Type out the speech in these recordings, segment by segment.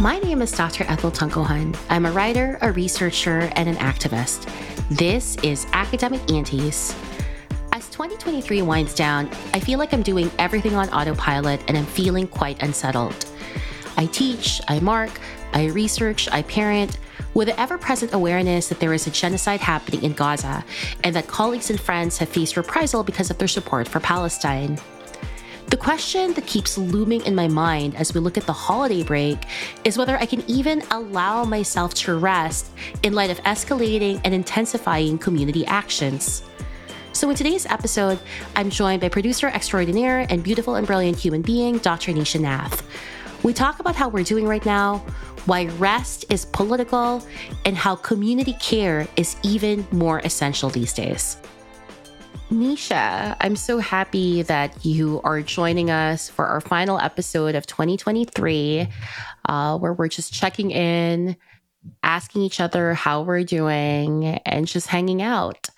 My name is Dr. Ethel Tungohan. I'm a writer, a researcher, and an activist. This is Academic Aunties. As 2023 winds down, I feel like I'm doing everything on autopilot and I'm feeling quite unsettled. I teach, I mark, I research, I parent, with the ever present awareness that there is a genocide happening in Gaza and that colleagues and friends have faced reprisal because of their support for Palestine. The question that keeps looming in my mind as we look at the holiday break is whether I can even allow myself to rest in light of escalating and intensifying community actions. So, in today's episode, I'm joined by producer extraordinaire and beautiful and brilliant human being, Dr. Nisha Nath. We talk about how we're doing right now, why rest is political, and how community care is even more essential these days. Nisha, I'm so happy that you are joining us for our final episode of 2023, uh, where we're just checking in, asking each other how we're doing, and just hanging out.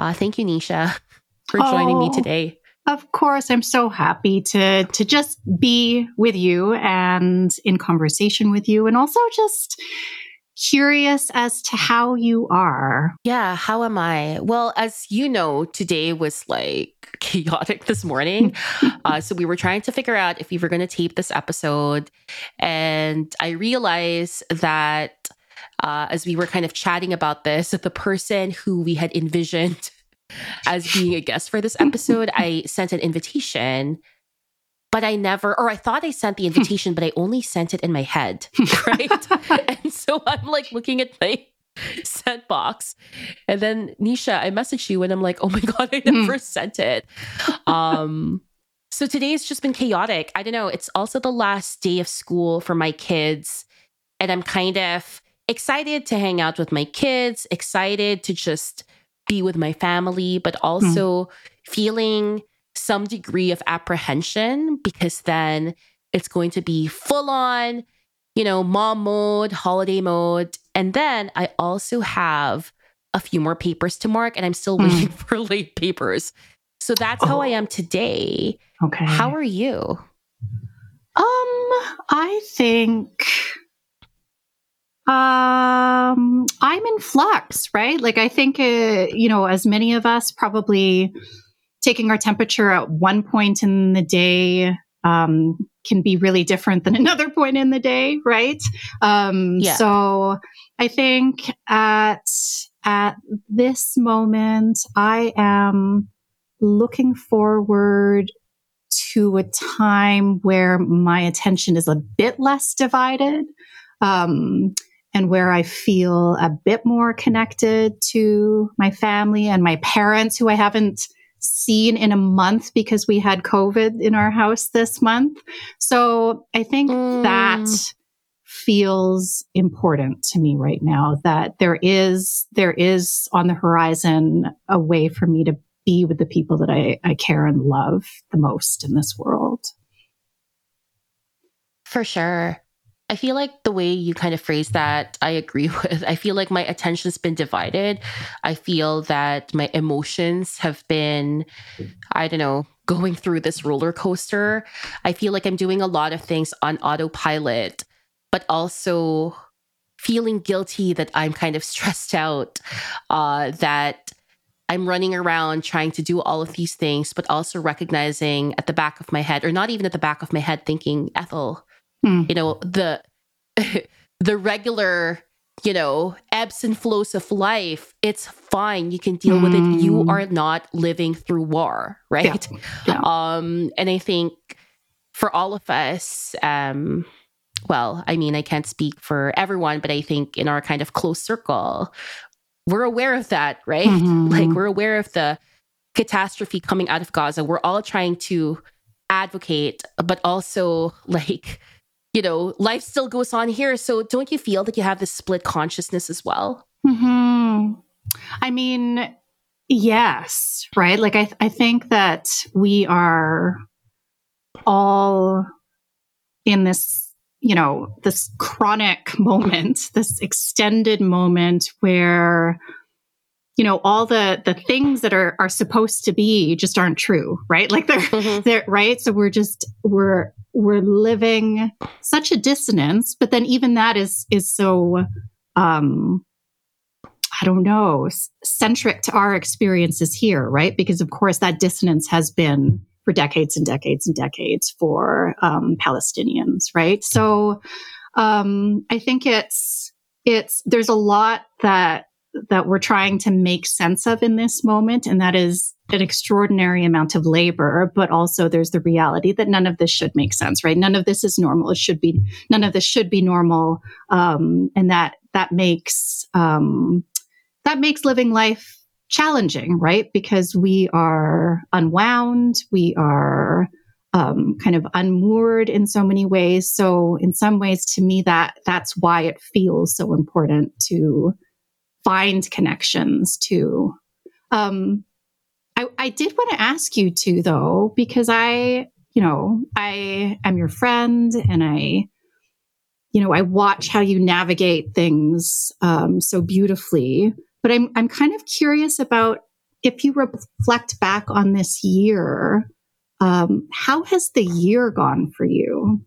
Uh, thank you, Nisha, for joining oh, me today. Of course, I'm so happy to to just be with you and in conversation with you, and also just curious as to how you are. Yeah, how am I? Well, as you know, today was like chaotic this morning. uh, so we were trying to figure out if we were going to tape this episode. And I realized that uh, as we were kind of chatting about this, that the person who we had envisioned as being a guest for this episode, I sent an invitation but I never, or I thought I sent the invitation, but I only sent it in my head. Right. and so I'm like looking at my sent box. And then Nisha, I messaged you and I'm like, oh my God, I never mm. sent it. Um, so today's just been chaotic. I don't know. It's also the last day of school for my kids. And I'm kind of excited to hang out with my kids, excited to just be with my family, but also mm. feeling some degree of apprehension because then it's going to be full on, you know, mom mode, holiday mode. And then I also have a few more papers to mark and I'm still mm. waiting for late papers. So that's oh. how I oh. am today. Okay. How are you? Um, I think um I'm in flux, right? Like I think uh, you know, as many of us probably taking our temperature at one point in the day um, can be really different than another point in the day, right? Um, yeah. So I think at at this moment, I am looking forward to a time where my attention is a bit less divided. Um, and where I feel a bit more connected to my family and my parents who I haven't seen in a month because we had COVID in our house this month. So I think mm. that feels important to me right now that there is there is on the horizon a way for me to be with the people that I, I care and love the most in this world. For sure. I feel like the way you kind of phrase that, I agree with. I feel like my attention's been divided. I feel that my emotions have been, I don't know, going through this roller coaster. I feel like I'm doing a lot of things on autopilot, but also feeling guilty that I'm kind of stressed out, uh, that I'm running around trying to do all of these things, but also recognizing at the back of my head, or not even at the back of my head, thinking, Ethel, Hmm. You know, the the regular, you know, ebbs and flows of life, it's fine. You can deal with it. You hmm. are not living through war, right? Yeah. Yeah. Um, and I think for all of us, um, well, I mean, I can't speak for everyone, but I think in our kind of close circle, we're aware of that, right? Mm-hmm. Like we're aware of the catastrophe coming out of Gaza. We're all trying to advocate, but also like you know, life still goes on here. So don't you feel that you have this split consciousness as well? Hmm. I mean, yes, right. Like I, I think that we are all in this, you know, this chronic moment, this extended moment where you know all the the things that are are supposed to be just aren't true right like they're mm-hmm. they're right so we're just we're we're living such a dissonance, but then even that is is so um I don't know, centric to our experiences here, right? Because of course that dissonance has been for decades and decades and decades for um, Palestinians, right? So um, I think it's it's there's a lot that that we're trying to make sense of in this moment, and that is an extraordinary amount of labor, but also there's the reality that none of this should make sense, right? None of this is normal. It should be none of this should be normal, um, and that that makes um, that makes living life challenging, right? Because we are unwound, we are um, kind of unmoored in so many ways. So, in some ways, to me, that that's why it feels so important to find connections to. Um, I, I did want to ask you to though, because I, you know, I am your friend, and I, you know, I watch how you navigate things um, so beautifully. But I'm I'm kind of curious about if you reflect back on this year, um, how has the year gone for you?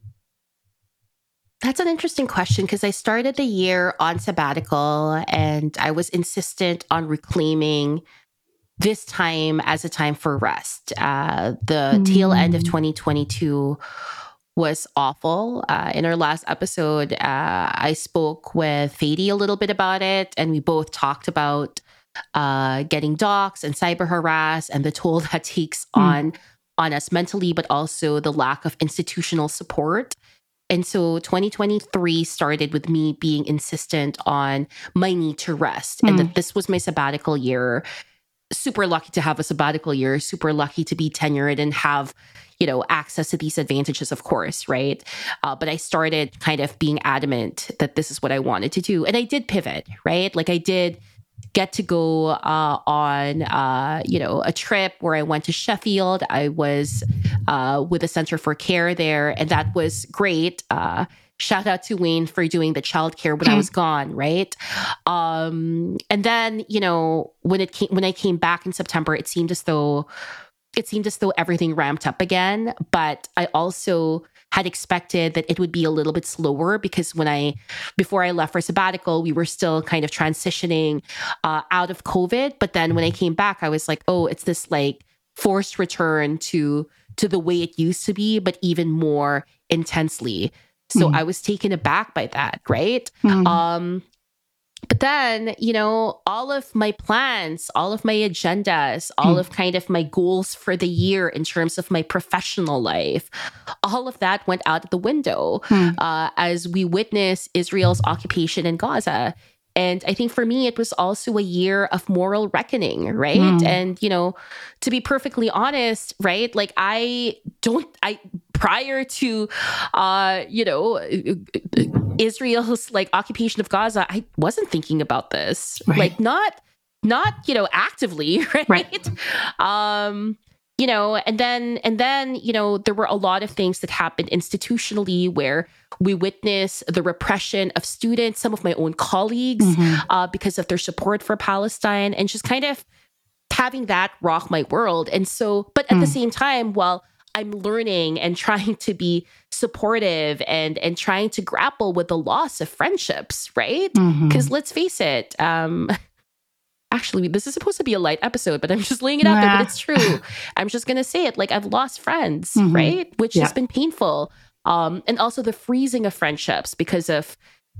That's an interesting question because I started the year on sabbatical and I was insistent on reclaiming this time as a time for rest. Uh, the mm. tail end of 2022 was awful. Uh, in our last episode, uh, I spoke with Fady a little bit about it, and we both talked about uh, getting docs and cyber harass and the toll that takes mm. on on us mentally, but also the lack of institutional support. And so 2023 started with me being insistent on my need to rest mm. and that hmm. this was my sabbatical year. Super lucky to have a sabbatical year, super lucky to be tenured and have, you know, access to these advantages, of course, right? Uh, but I started kind of being adamant that this is what I wanted to do. And I did pivot, right? Like I did get to go uh, on uh, you know a trip where I went to Sheffield. I was uh, with the Center for Care there, and that was great. Uh, shout out to Wayne for doing the childcare when I was gone, right? Um, and then you know when it came when I came back in September, it seemed as though it seemed as though everything ramped up again. But I also had expected that it would be a little bit slower because when I, before I left for sabbatical, we were still kind of transitioning uh, out of COVID. But then when I came back, I was like, oh, it's this like forced return to to the way it used to be, but even more intensely. So mm. I was taken aback by that, right? Mm. Um, but then, you know, all of my plans, all of my agendas, all mm. of kind of my goals for the year in terms of my professional life, all of that went out the window mm. uh, as we witness Israel's occupation in Gaza. And I think for me, it was also a year of moral reckoning, right? Mm. And, you know, to be perfectly honest, right? Like, I don't, I, prior to, uh, you know, Israel's like occupation of Gaza, I wasn't thinking about this. Right. Like, not, not, you know, actively, right? right. Um, you know and then and then you know there were a lot of things that happened institutionally where we witness the repression of students some of my own colleagues mm-hmm. uh, because of their support for palestine and just kind of having that rock my world and so but at mm. the same time while i'm learning and trying to be supportive and and trying to grapple with the loss of friendships right because mm-hmm. let's face it um actually this is supposed to be a light episode but i'm just laying it out nah. there but it's true i'm just gonna say it like i've lost friends mm-hmm. right which yeah. has been painful um and also the freezing of friendships because of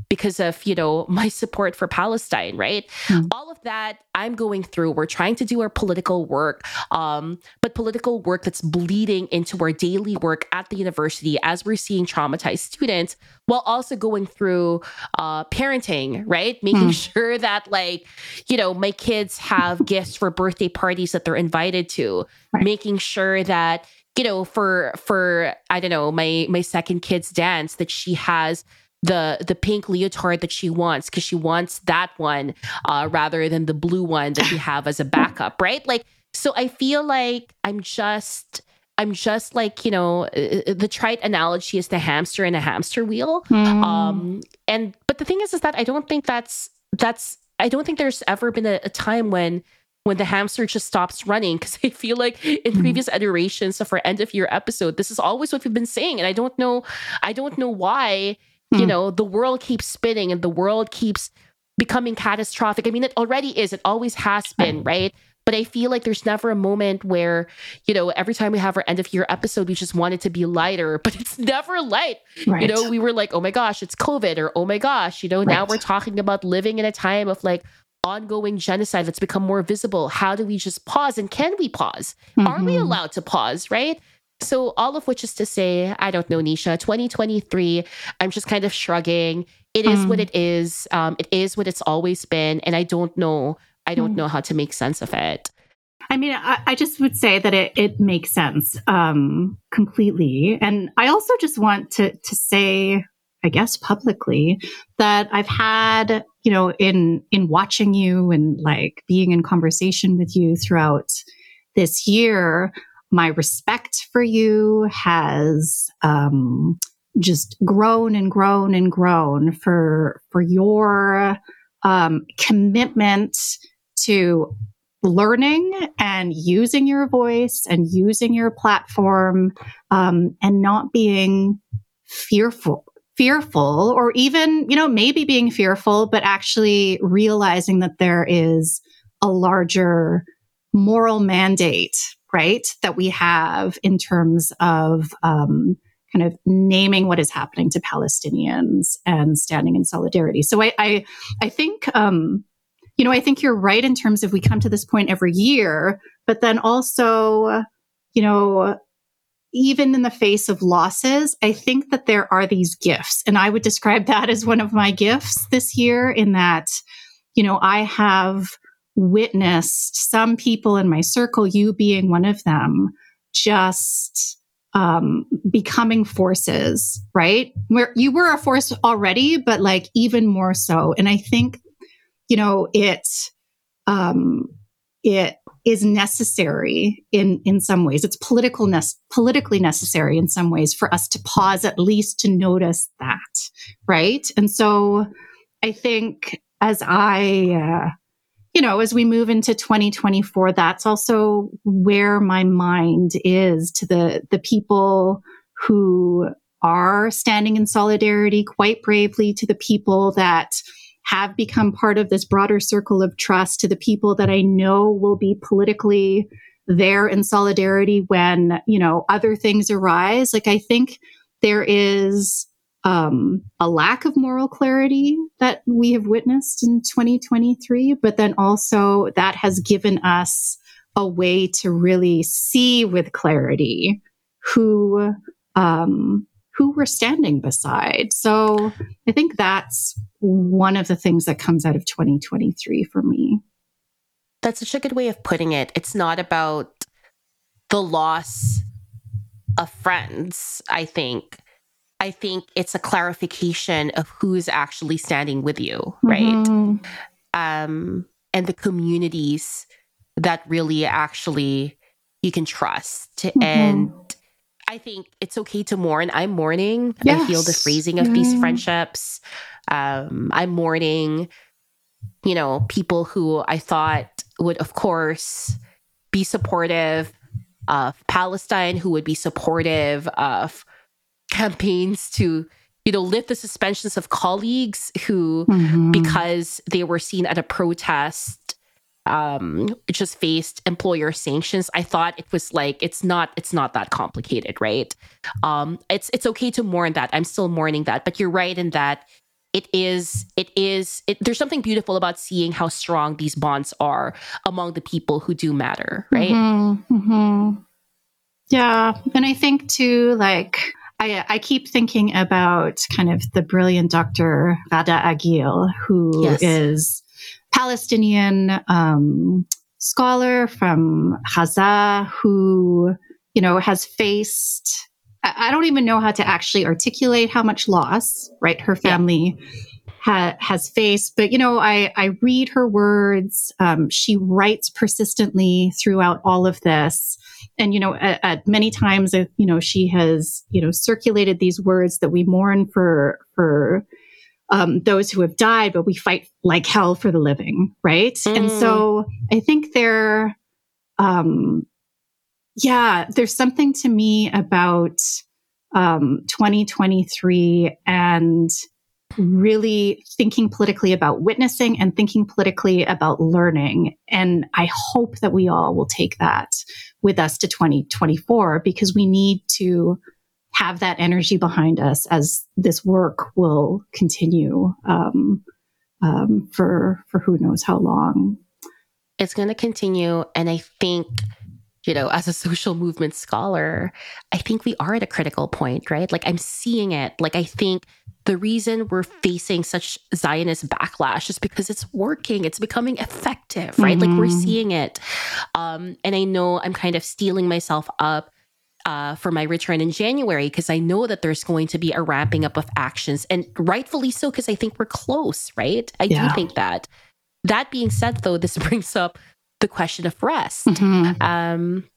because of you know my support for palestine right mm. all of that i'm going through we're trying to do our political work um, but political work that's bleeding into our daily work at the university as we're seeing traumatized students while also going through uh, parenting right making mm. sure that like you know my kids have gifts for birthday parties that they're invited to right. making sure that you know for for i don't know my my second kid's dance that she has the the pink leotard that she wants because she wants that one uh, rather than the blue one that we have as a backup, right? Like, so I feel like I'm just. I'm just like, you know, uh, uh, the trite analogy is the hamster in a hamster wheel. Mm. Um, and but the thing is, is that I don't think that's that's I don't think there's ever been a, a time when when the hamster just stops running because I feel like in mm-hmm. previous iterations of our end of year episode, this is always what we've been saying, and I don't know, I don't know why. Mm. You know, the world keeps spinning and the world keeps becoming catastrophic. I mean, it already is. It always has been, right? But I feel like there's never a moment where, you know, every time we have our end of year episode, we just want it to be lighter, but it's never light. Right. You know, we were like, oh my gosh, it's COVID, or oh my gosh, you know, right. now we're talking about living in a time of like ongoing genocide that's become more visible. How do we just pause? And can we pause? Mm-hmm. Are we mm-hmm. allowed to pause, right? So, all of which is to say, I don't know, Nisha, 2023, I'm just kind of shrugging. It is mm. what it is. Um, it is what it's always been. And I don't know I don't mm. know how to make sense of it. I mean, I, I, just would say that it, it makes sense um, completely. And I also just want to to say, I guess publicly, that I've had, you know, in in watching you and like being in conversation with you throughout this year, my respect for you has um, just grown and grown and grown for for your um, commitment to learning and using your voice and using your platform um, and not being fearful fearful or even you know maybe being fearful but actually realizing that there is a larger moral mandate right that we have in terms of um, kind of naming what is happening to palestinians and standing in solidarity so i i, I think um, you know, I think you're right in terms of we come to this point every year, but then also, you know, even in the face of losses, I think that there are these gifts. And I would describe that as one of my gifts this year in that, you know, I have witnessed some people in my circle, you being one of them, just um, becoming forces, right? Where you were a force already, but like even more so. And I think you know, it, um, it is necessary in, in some ways. It's political ne- politically necessary in some ways for us to pause at least to notice that. Right. And so I think as I, uh, you know, as we move into 2024, that's also where my mind is to the, the people who are standing in solidarity quite bravely to the people that have become part of this broader circle of trust to the people that I know will be politically there in solidarity when, you know, other things arise. Like I think there is um, a lack of moral clarity that we have witnessed in 2023, but then also that has given us a way to really see with clarity who um, who we're standing beside. So I think that's one of the things that comes out of 2023 for me. That's such a good way of putting it. It's not about the loss of friends, I think. I think it's a clarification of who's actually standing with you, right? Mm-hmm. Um, and the communities that really actually you can trust. Mm-hmm. And I think it's okay to mourn. I'm mourning. Yes. I feel the freezing of these friendships. Um, I'm mourning, you know, people who I thought would, of course, be supportive of Palestine, who would be supportive of campaigns to, you know, lift the suspensions of colleagues who, mm-hmm. because they were seen at a protest, um, just faced employer sanctions. I thought it was like it's not it's not that complicated, right? Um, it's it's okay to mourn that. I'm still mourning that, but you're right in that it is it is it, there's something beautiful about seeing how strong these bonds are among the people who do matter, right? Mm-hmm, mm-hmm. Yeah, and I think too, like I, I keep thinking about kind of the brilliant Dr. Ghada Ageel, who yes. is Palestinian um, scholar from Gaza who, you know, has faced, I don't even know how to actually articulate how much loss, right? Her family yeah. ha- has faced. But, you know, I, I read her words. Um, she writes persistently throughout all of this. And, you know, at, at many times, you know, she has, you know, circulated these words that we mourn for, for, um, those who have died, but we fight like hell for the living, right? Mm. And so I think there, um, yeah, there's something to me about um, 2023 and really thinking politically about witnessing and thinking politically about learning. And I hope that we all will take that with us to 2024 because we need to have that energy behind us as this work will continue um, um, for for who knows how long. It's going to continue, and I think you know, as a social movement scholar, I think we are at a critical point, right? Like I'm seeing it. Like I think the reason we're facing such Zionist backlash is because it's working, it's becoming effective, right? Mm-hmm. Like we're mm-hmm. seeing it. Um, and I know I'm kind of steeling myself up uh, for my return in January because I know that there's going to be a ramping up of actions, and rightfully so because I think we're close, right? I yeah. do think that. That being said, though, this brings up the question of rest. Mm-hmm. Um,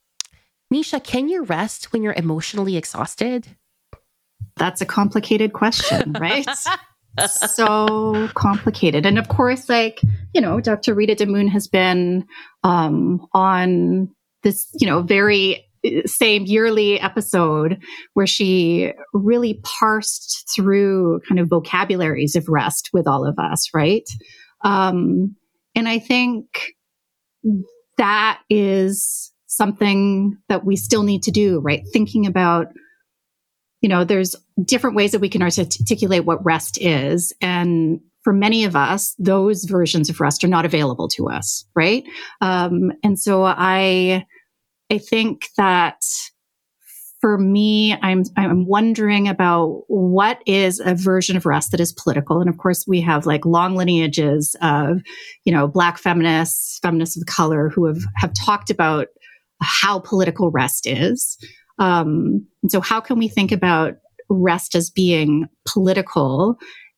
Nisha, can you rest when you're emotionally exhausted? That's a complicated question, right? so complicated. And of course, like, you know, Dr. Rita Dhamoon has been um, on this, you know, very uh, same yearly episode where she really parsed through kind of vocabularies of rest with all of us, right? Um, and I think that is something that we still need to do, right? Thinking about, you know, there's different ways that we can articulate what rest is. And for many of us, those versions of rest are not available to us, right? Um, and so I, I think that for me, I'm I'm wondering about what is a version of rest that is political. And of course, we have like long lineages of, you know, black feminists, feminists of color who have have talked about how political rest is. Um, so, how can we think about rest as being political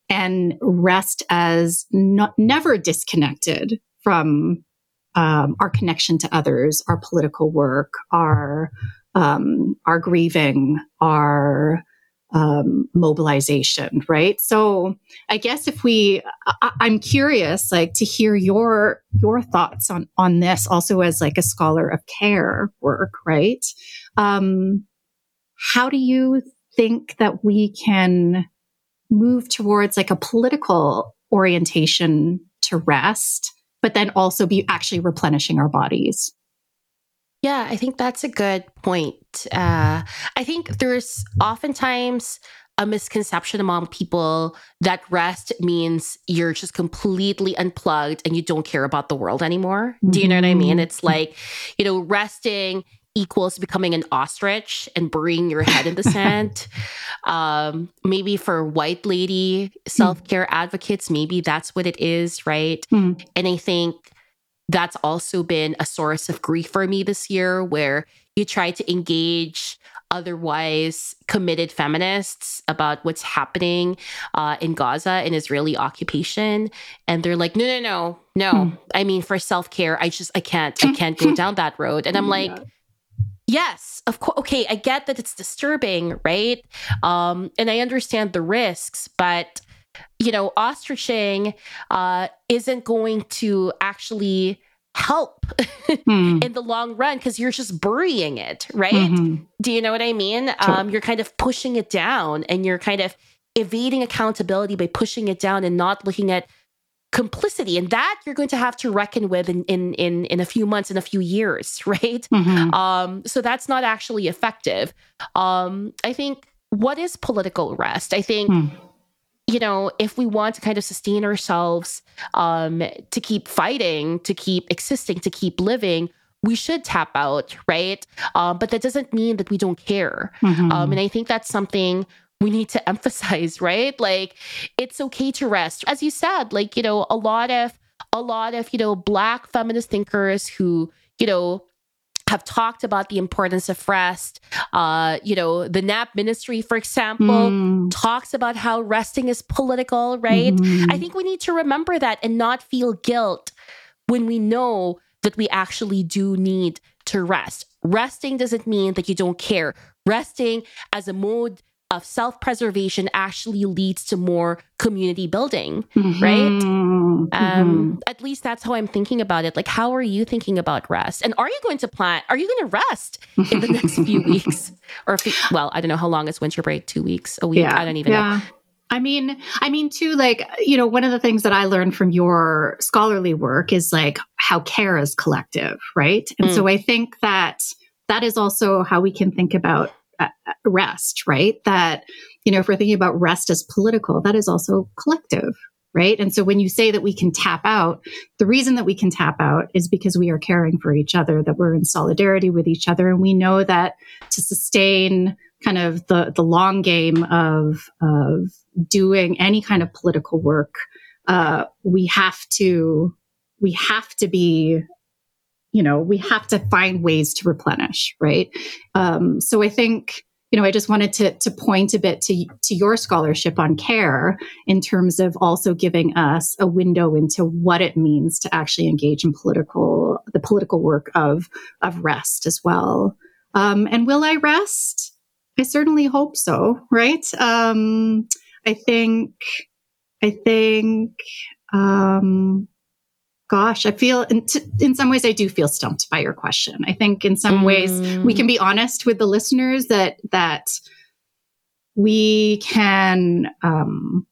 and rest as not, never disconnected from um, our connection to others, our political work, our um, our grieving, our um, mobilization, right? So I guess if we, I, I'm curious, like to hear your your thoughts on on this, also as like a scholar of care work, right? Um, how do you think that we can move towards like a political orientation to rest, but then also be actually replenishing our bodies? Yeah, I think that's a good point. Uh, I think there's oftentimes a misconception among people that rest means you're just completely unplugged and you don't care about the world anymore. Do you know what I mean? Mm-hmm. It's like, you know, resting equals becoming an ostrich and burying your head in the sand. um, maybe for white lady self care mm. advocates, maybe that's what it is, right? Mm. And I think that's also been a source of grief for me this year, where you try to engage otherwise committed feminists about what's happening uh, in Gaza and Israeli occupation, and they're like, "No, no, no, no. Hmm. I mean, for self care, I just I can't I can't go down that road." And I'm like. Yeah. Yes, of course. Okay, I get that it's disturbing, right? Um, and I understand the risks, but you know, ostriching uh, isn't going to actually help mm. in the long run because you're just burying it, right? Mm-hmm. Do you know what I mean? Um, you're kind of pushing it down and you're kind of evading accountability by pushing it down and not looking at complicity and that you're going to have to reckon with in in in, in a few months in a few years right mm-hmm. um so that's not actually effective um i think what is political rest i think mm you know, if we want to kind of sustain ourselves, um, to keep fighting, to keep existing, to keep living, we should tap out, right? Um, but that doesn't mean that we don't care. Mm-hmm. Um, and I think that's something we need to emphasize, right? Like, it's okay to rest. As you said, like, you know, a lot of, a lot of, you know, Black feminist thinkers who, you know, have talked about the importance of rest. Uh, you know, the NAP ministry, for example, mm. talks about how resting is political, right? Mm. I think we need to remember that and not feel guilt when we know that we actually do need to rest. Resting doesn't mean that you don't care. Resting as a mode of self preservation actually leads to more community building, mm-hmm. right? Um, mm-hmm. At least that's how I'm thinking about it. Like, how are you thinking about rest? And are you going to plan? Are you going to rest in the next few weeks? Or, you, well, I don't know how long is winter break? Two weeks, a week? Yeah. I don't even yeah. know. I mean, I mean, too, like, you know, one of the things that I learned from your scholarly work is like how care is collective, right? And mm. so I think that that is also how we can think about rest, right? That, you know, if we're thinking about rest as political, that is also collective, right? And so when you say that we can tap out, the reason that we can tap out is because we are caring for each other, that we're in solidarity with each other. And we know that to sustain kind of the, the long game of, of doing any kind of political work, uh, we have to, we have to be you know, we have to find ways to replenish, right? Um, so I think, you know, I just wanted to to point a bit to to your scholarship on care in terms of also giving us a window into what it means to actually engage in political the political work of of rest as well. Um, and will I rest? I certainly hope so, right? Um, I think, I think, um, gosh, I feel in, t- in some ways I do feel stumped by your question. I think in some mm. ways we can be honest with the listeners that that we can um,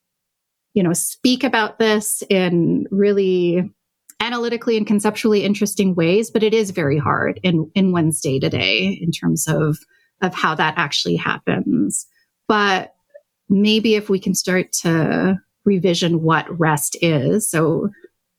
you know speak about this in really analytically and conceptually interesting ways, but it is very hard in in one's day to day in terms of of how that actually happens. But maybe if we can start to revision what rest is, so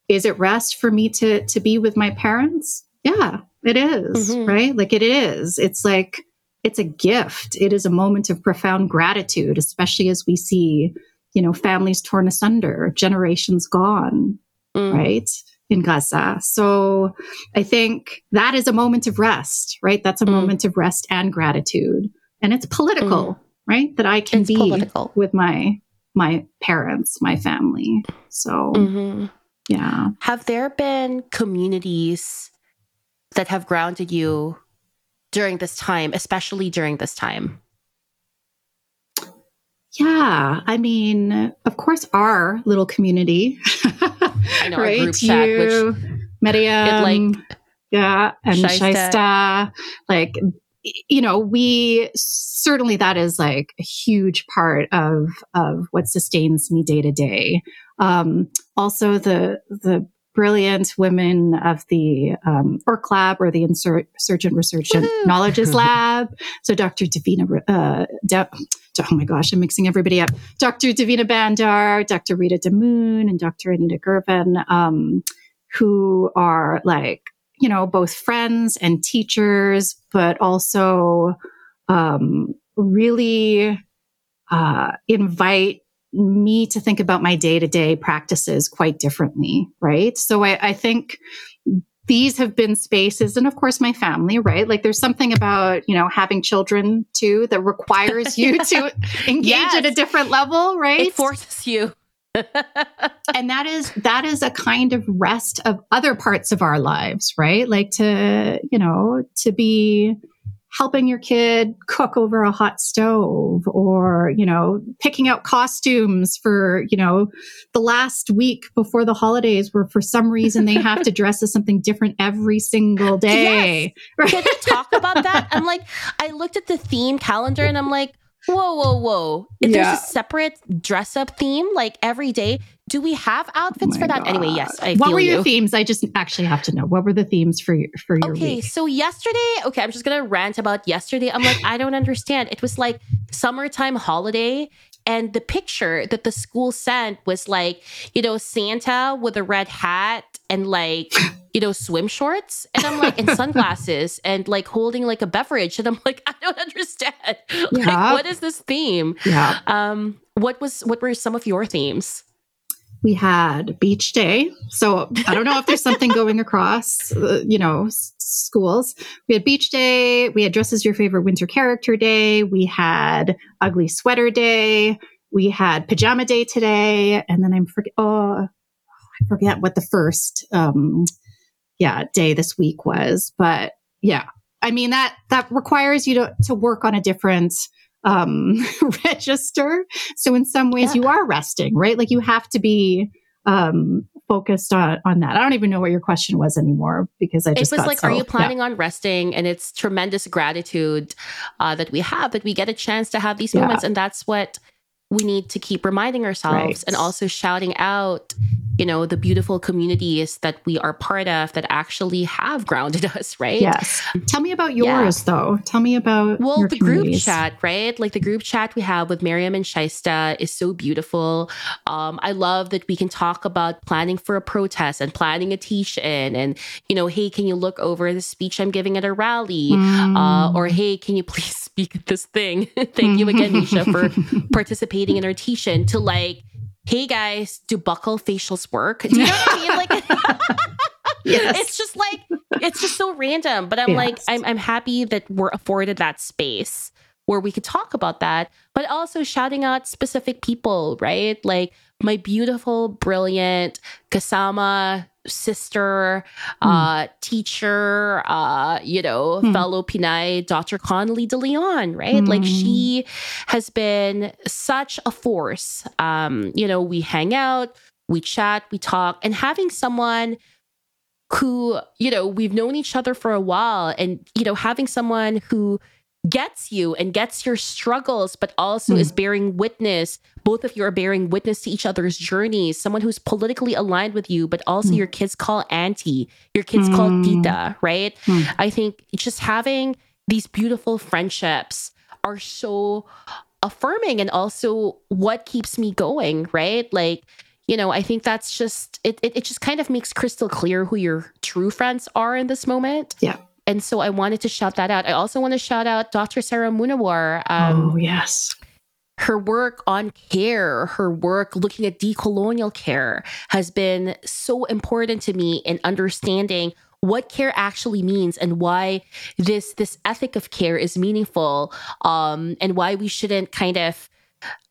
is it rest for me to to be with my parents? Yeah, it is, mm-hmm. right? Like it is. It's like it's a gift. It is a moment of profound gratitude, especially as we see, you know, families torn asunder, generations gone, mm. right? In Gaza. So I think that is a moment of rest, right? That's a mm. moment of rest and gratitude. And it's political, mm. right? That I can it's be political. with my my parents, my family. So mm-hmm. Yeah. Have there been communities that have grounded you during this time, especially during this time? Yeah, I mean, of course, our little community. I know right? our group chat, you, which Miriam, like yeah, and Shaista. Shaista, like you know, we certainly that is like a huge part of of what sustains me day to day. Um, also, the the brilliant women of the um, ORC lab or the Insurgent Research and Knowledges Lab. So Dr. Davina, uh, De- oh my gosh, I'm mixing everybody up. Dr. Davina Bhandar, Dr. Rita Dhamoon, and Dr. Anita Girvan, um, who are like, you know, both friends and teachers, but also um, really uh, invite me to think about my day to day practices quite differently, right? So I, I, think these have been spaces, and of course, my family, right? Like there's something about, you know, having children too that requires you to engage yes. at a different level, right? It forces you. And that is that is a kind of rest of other parts of our lives right like to you know to be helping your kid cook over a hot stove or, you know, picking out costumes for, you know, the last week before the holidays where for some reason they have to dress as something different every single day. Yes. Can we talk about that? I'm like, I looked at the theme calendar and I'm like, whoa, whoa, whoa. If yeah. there's a separate dress up theme like every day, do we have outfits oh for that? God. Anyway, yes. I what were your you. themes? I just actually have to know. What were the themes for your for your Okay, week? so yesterday, okay, I'm just gonna rant about yesterday. I'm like, I don't understand. It was like summertime holiday, and the picture that the school sent was like, you know, Santa with a red hat and like, you know, swim shorts. And I'm like, and sunglasses and like holding like a beverage. And I'm like, I don't understand. Like, what is this theme? Yeah. Um, what was what were some of your themes? we had beach day. So I don't know if there's something going across, uh, you know, s- schools. We had beach day. We had dress as your favorite winter character day. We had ugly sweater day. We had pajama day today. And then I'm forget, oh, I forget what the first, um, yeah, day this week was. But yeah, I mean, that, that requires you to, to work on a different, um, register. So in some ways, yeah. you are resting, right? Like you have to be um, focused on on that. I don't even know what your question was anymore because I just it was like, so, are you planning yeah. on resting? And it's tremendous gratitude uh, that we have that we get a chance to have these moments, yeah. and that's what we need to keep reminding ourselves right. and also shouting out you know the beautiful communities that we are part of that actually have grounded us right? Yes. Tell me about yours yeah. though. Tell me about well the group chat right? Like the group chat we have with miriam and shaista is so beautiful. Um, i love that we can talk about planning for a protest and planning a teach-in and you know hey can you look over the speech i'm giving at a rally? Mm. uh, or hey can you please speak at this thing? Thank you again nisha for participating in our teach-in to like hey guys, do buccal facials work? Do you know what I mean? Like, yes. it's just like, it's just so random. But I'm yes. like, I'm, I'm happy that we're afforded that space where we could talk about that, but also shouting out specific people, right? Like my beautiful, brilliant Kasama sister, mm. uh, teacher, uh, you know, mm. fellow Pinay, Dr. Conely de Leon, right? Mm. Like she has been such a force. Um, you know, we hang out, we chat, we talk, and having someone who, you know, we've known each other for a while and, you know, having someone who gets you and gets your struggles, but also mm. is bearing witness. Both of you are bearing witness to each other's journeys. Someone who's politically aligned with you, but also mm. your kids call auntie, your kids mm. call hmm. tita, right? Hmm. I think just having these beautiful friendships are so affirming and also what keeps me going, right? Like, you know, I think that's just it, it, it just kind of makes crystal clear who your true friends are in this moment. Yeah. And so I wanted to shout that out. I also want to shout out Dr. Sarah Munawar. Um, oh, yes. Her work on care, her work looking at decolonial care has been so important to me in understanding what care actually means and why this this ethic of care is meaningful um, and why we shouldn't kind of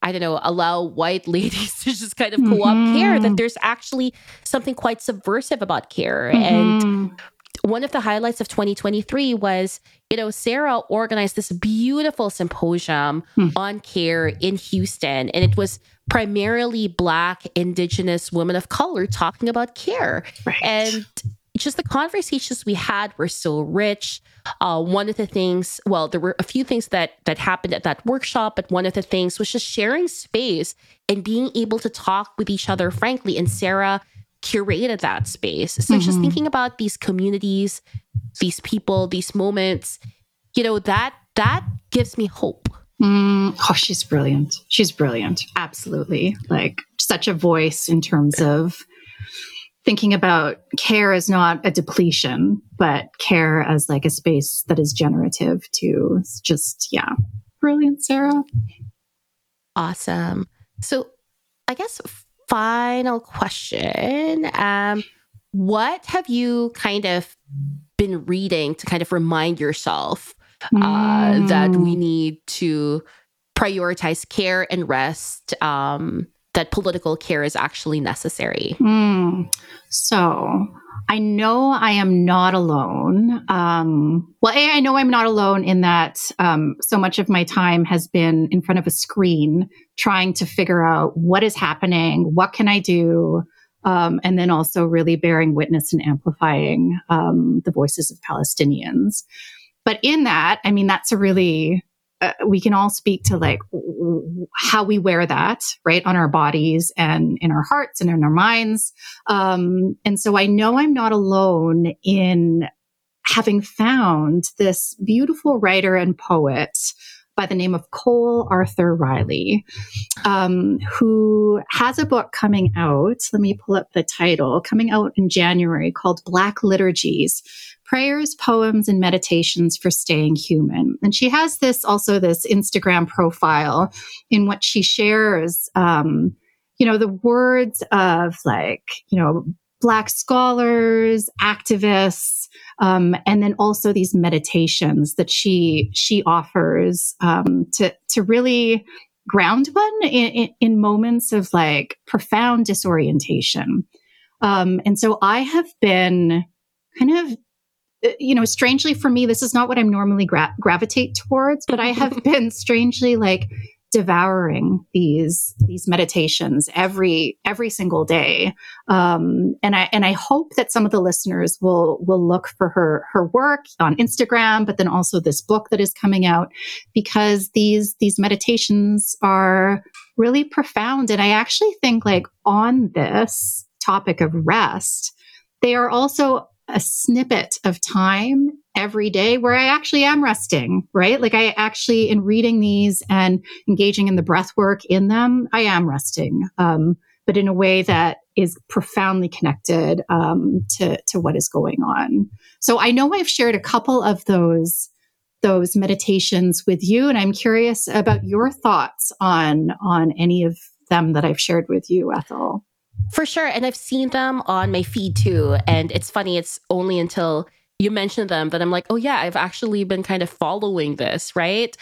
I don't know, allow white ladies to just kind of co op mm-hmm. care, that there's actually something quite subversive about care. Mm-hmm. And one of the highlights of 2023 was, you know, Sarah organized this beautiful symposium hmm. on care in Houston, and it was primarily Black, Indigenous women of color talking about care. Right. And just the conversations we had were so rich. Uh, one of the things, well, there were a few things that that happened at that workshop, but one of the things was just sharing space and being able to talk with each other frankly. And Sarah curated that space. So mm-hmm. just thinking about these communities, these people, these moments, you know, that that gives me hope. Mm, oh, she's brilliant. She's brilliant. Absolutely. Like such a voice in terms of thinking about care as not a depletion, but care as like a space that is generative to just, yeah. Brilliant, Sarah. Awesome. So I guess final question. Um, what have you kind of been reading to kind of remind yourself uh, mm. that we need to prioritize care and rest? Um, that political care is actually necessary. Mm. So, I know I am not alone. Um, well, A, I know I'm not alone in that um, so much of my time has been in front of a screen trying to figure out what is happening, what can I do, um, and then also really bearing witness and amplifying um, the voices of Palestinians. But in that, I mean, that's a really uh, we can all speak to like w- how we wear that right on our bodies and in our hearts and in our minds. Um, and so i know i'm not alone in having found this beautiful writer and poet by the name of Cole Arthur Riley, um, who has a book coming out. Let me pull up the title coming out in January called Black Liturgies prayers, poems, and meditations for staying human. And she has this also this Instagram profile in which she shares, um, you know, the words of like, you know, Black scholars, activists, um, and then also these meditations that she she offers um, to to really ground one in, in, in moments of like profound disorientation. Um, and so I have been kind of uh, you know, strangely for me, this is not what I'm normally gra- gravitate towards, but I have been strangely like devouring these these meditations every every single day. Um, and i and i hope that some of the listeners will will look for her her work on instagram but then also this book that is coming out because these these meditations are really profound. And i actually think like on this topic of rest they are also a snippet of time every day where I actually am resting, right? Like I actually, in reading these and engaging in the breath work in them, I am resting, um, but in a way that is profoundly connected um, to to what is going on. So I know I've shared a couple of those those meditations with you, and I'm curious about your thoughts on on any of them that I've shared with you, Ethel. For sure. And I've seen them on my feed too. And it's funny, it's only until you mentioned them that I'm like, oh yeah, I've actually been kind of following this, right?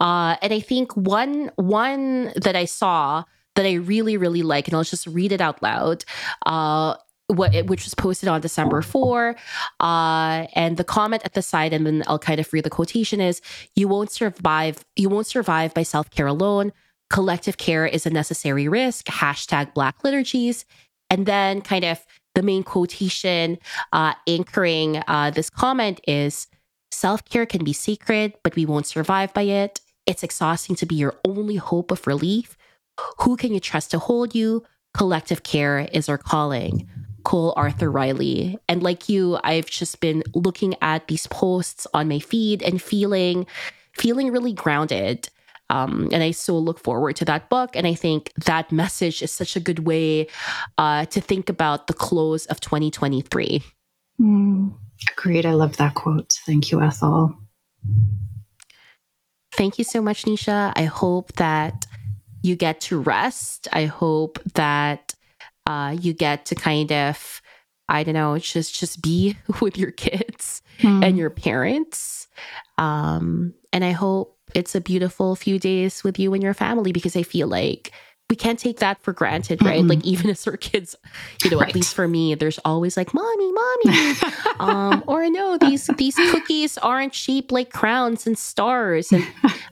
Uh, and I think one one that I saw that I really really like, and I'll just read it out loud. Uh, what which was posted on December 4. Uh, and the comment at the side, and then I'll kind of read the quotation is you won't survive, you won't survive by self-care alone. Collective care is a necessary risk. Hashtag black liturgies. And then kind of the main quotation uh, anchoring uh, this comment is self care can be sacred, but we won't survive by it. It's exhausting to be your only hope of relief. Who can you trust to hold you? Collective care is our calling. Cole Arthur Riley. And like you, I've just been looking at these posts on my feed and feeling feeling really grounded. Um, and I so look forward to that book. And I think that message is such a good way uh, to think about the close of 2023. Mm, agreed. I love that quote. Thank you, Ethel. Thank you so much, Nisha. I hope that you get to rest. I hope that uh, you get to kind of, I don't know, just just be with your kids mm. and your parents. Um, and I hope it's a beautiful few days with you and your family because I feel like we can't take that for granted, right? Mm-hmm. Like even as our kids, you know, right. at least for me, there's always like, "Mommy, mommy," um, or no, these these cookies aren't shaped like crowns and stars. And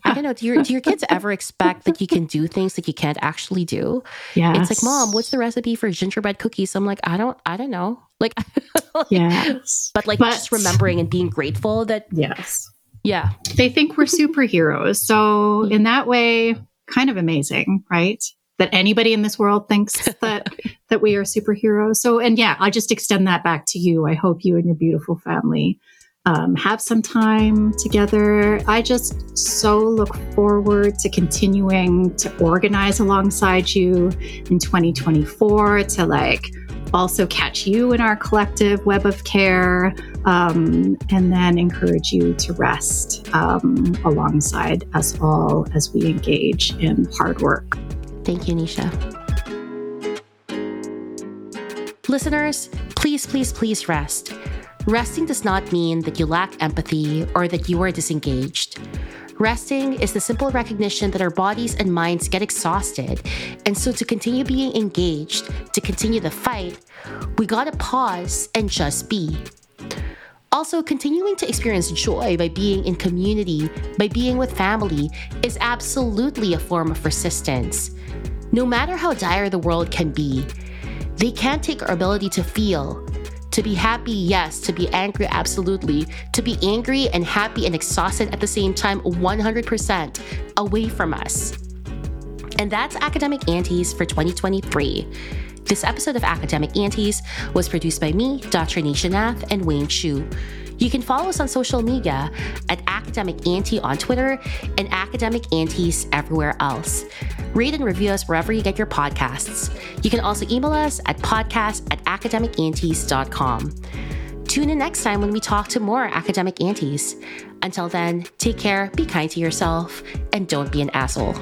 I don't know, do your do your kids ever expect that you can do things that you can't actually do? Yeah, it's like, "Mom, what's the recipe for gingerbread cookies?" I'm like, "I don't, I don't know." Like, yes, but like but, just remembering and being grateful that yes, yeah. They think we're superheroes. So, in that way, kind of amazing, right? That anybody in this world thinks that that we are superheroes. So, and yeah, I'll just extend that back to you. I hope you and your beautiful family um, have some time together. I just so look forward to continuing to organize alongside you in 2024 to like also catch you in our collective web of care, um, and then encourage you to rest um, alongside us all as we engage in hard work. Thank you, Nisha. Listeners, please, please, please rest. Resting does not mean that you lack empathy or that you are disengaged. Resting is the simple recognition that our bodies and minds get exhausted. And so, to continue being engaged, to continue the fight, we gotta pause and just be. Also, continuing to experience joy by being in community, by being with family, is absolutely a form of resistance. No matter how dire the world can be, they can't take our ability to feel, to be happy, yes. To be angry, absolutely. To be angry and happy and exhausted at the same time, 100% away from us. And that's Academic Aunties for 2023. This episode of Academic Aunties was produced by me, Dr. Nisha Nath, and Wayne Chu. You can follow us on social media at Academic Auntie on Twitter and Academic Aunties everywhere else. Rate and review us wherever you get your podcasts. You can also email us at podcast at academicaunties.com. Tune in next time when we talk to more academic aunties. Until then, take care, be kind to yourself, and don't be an asshole.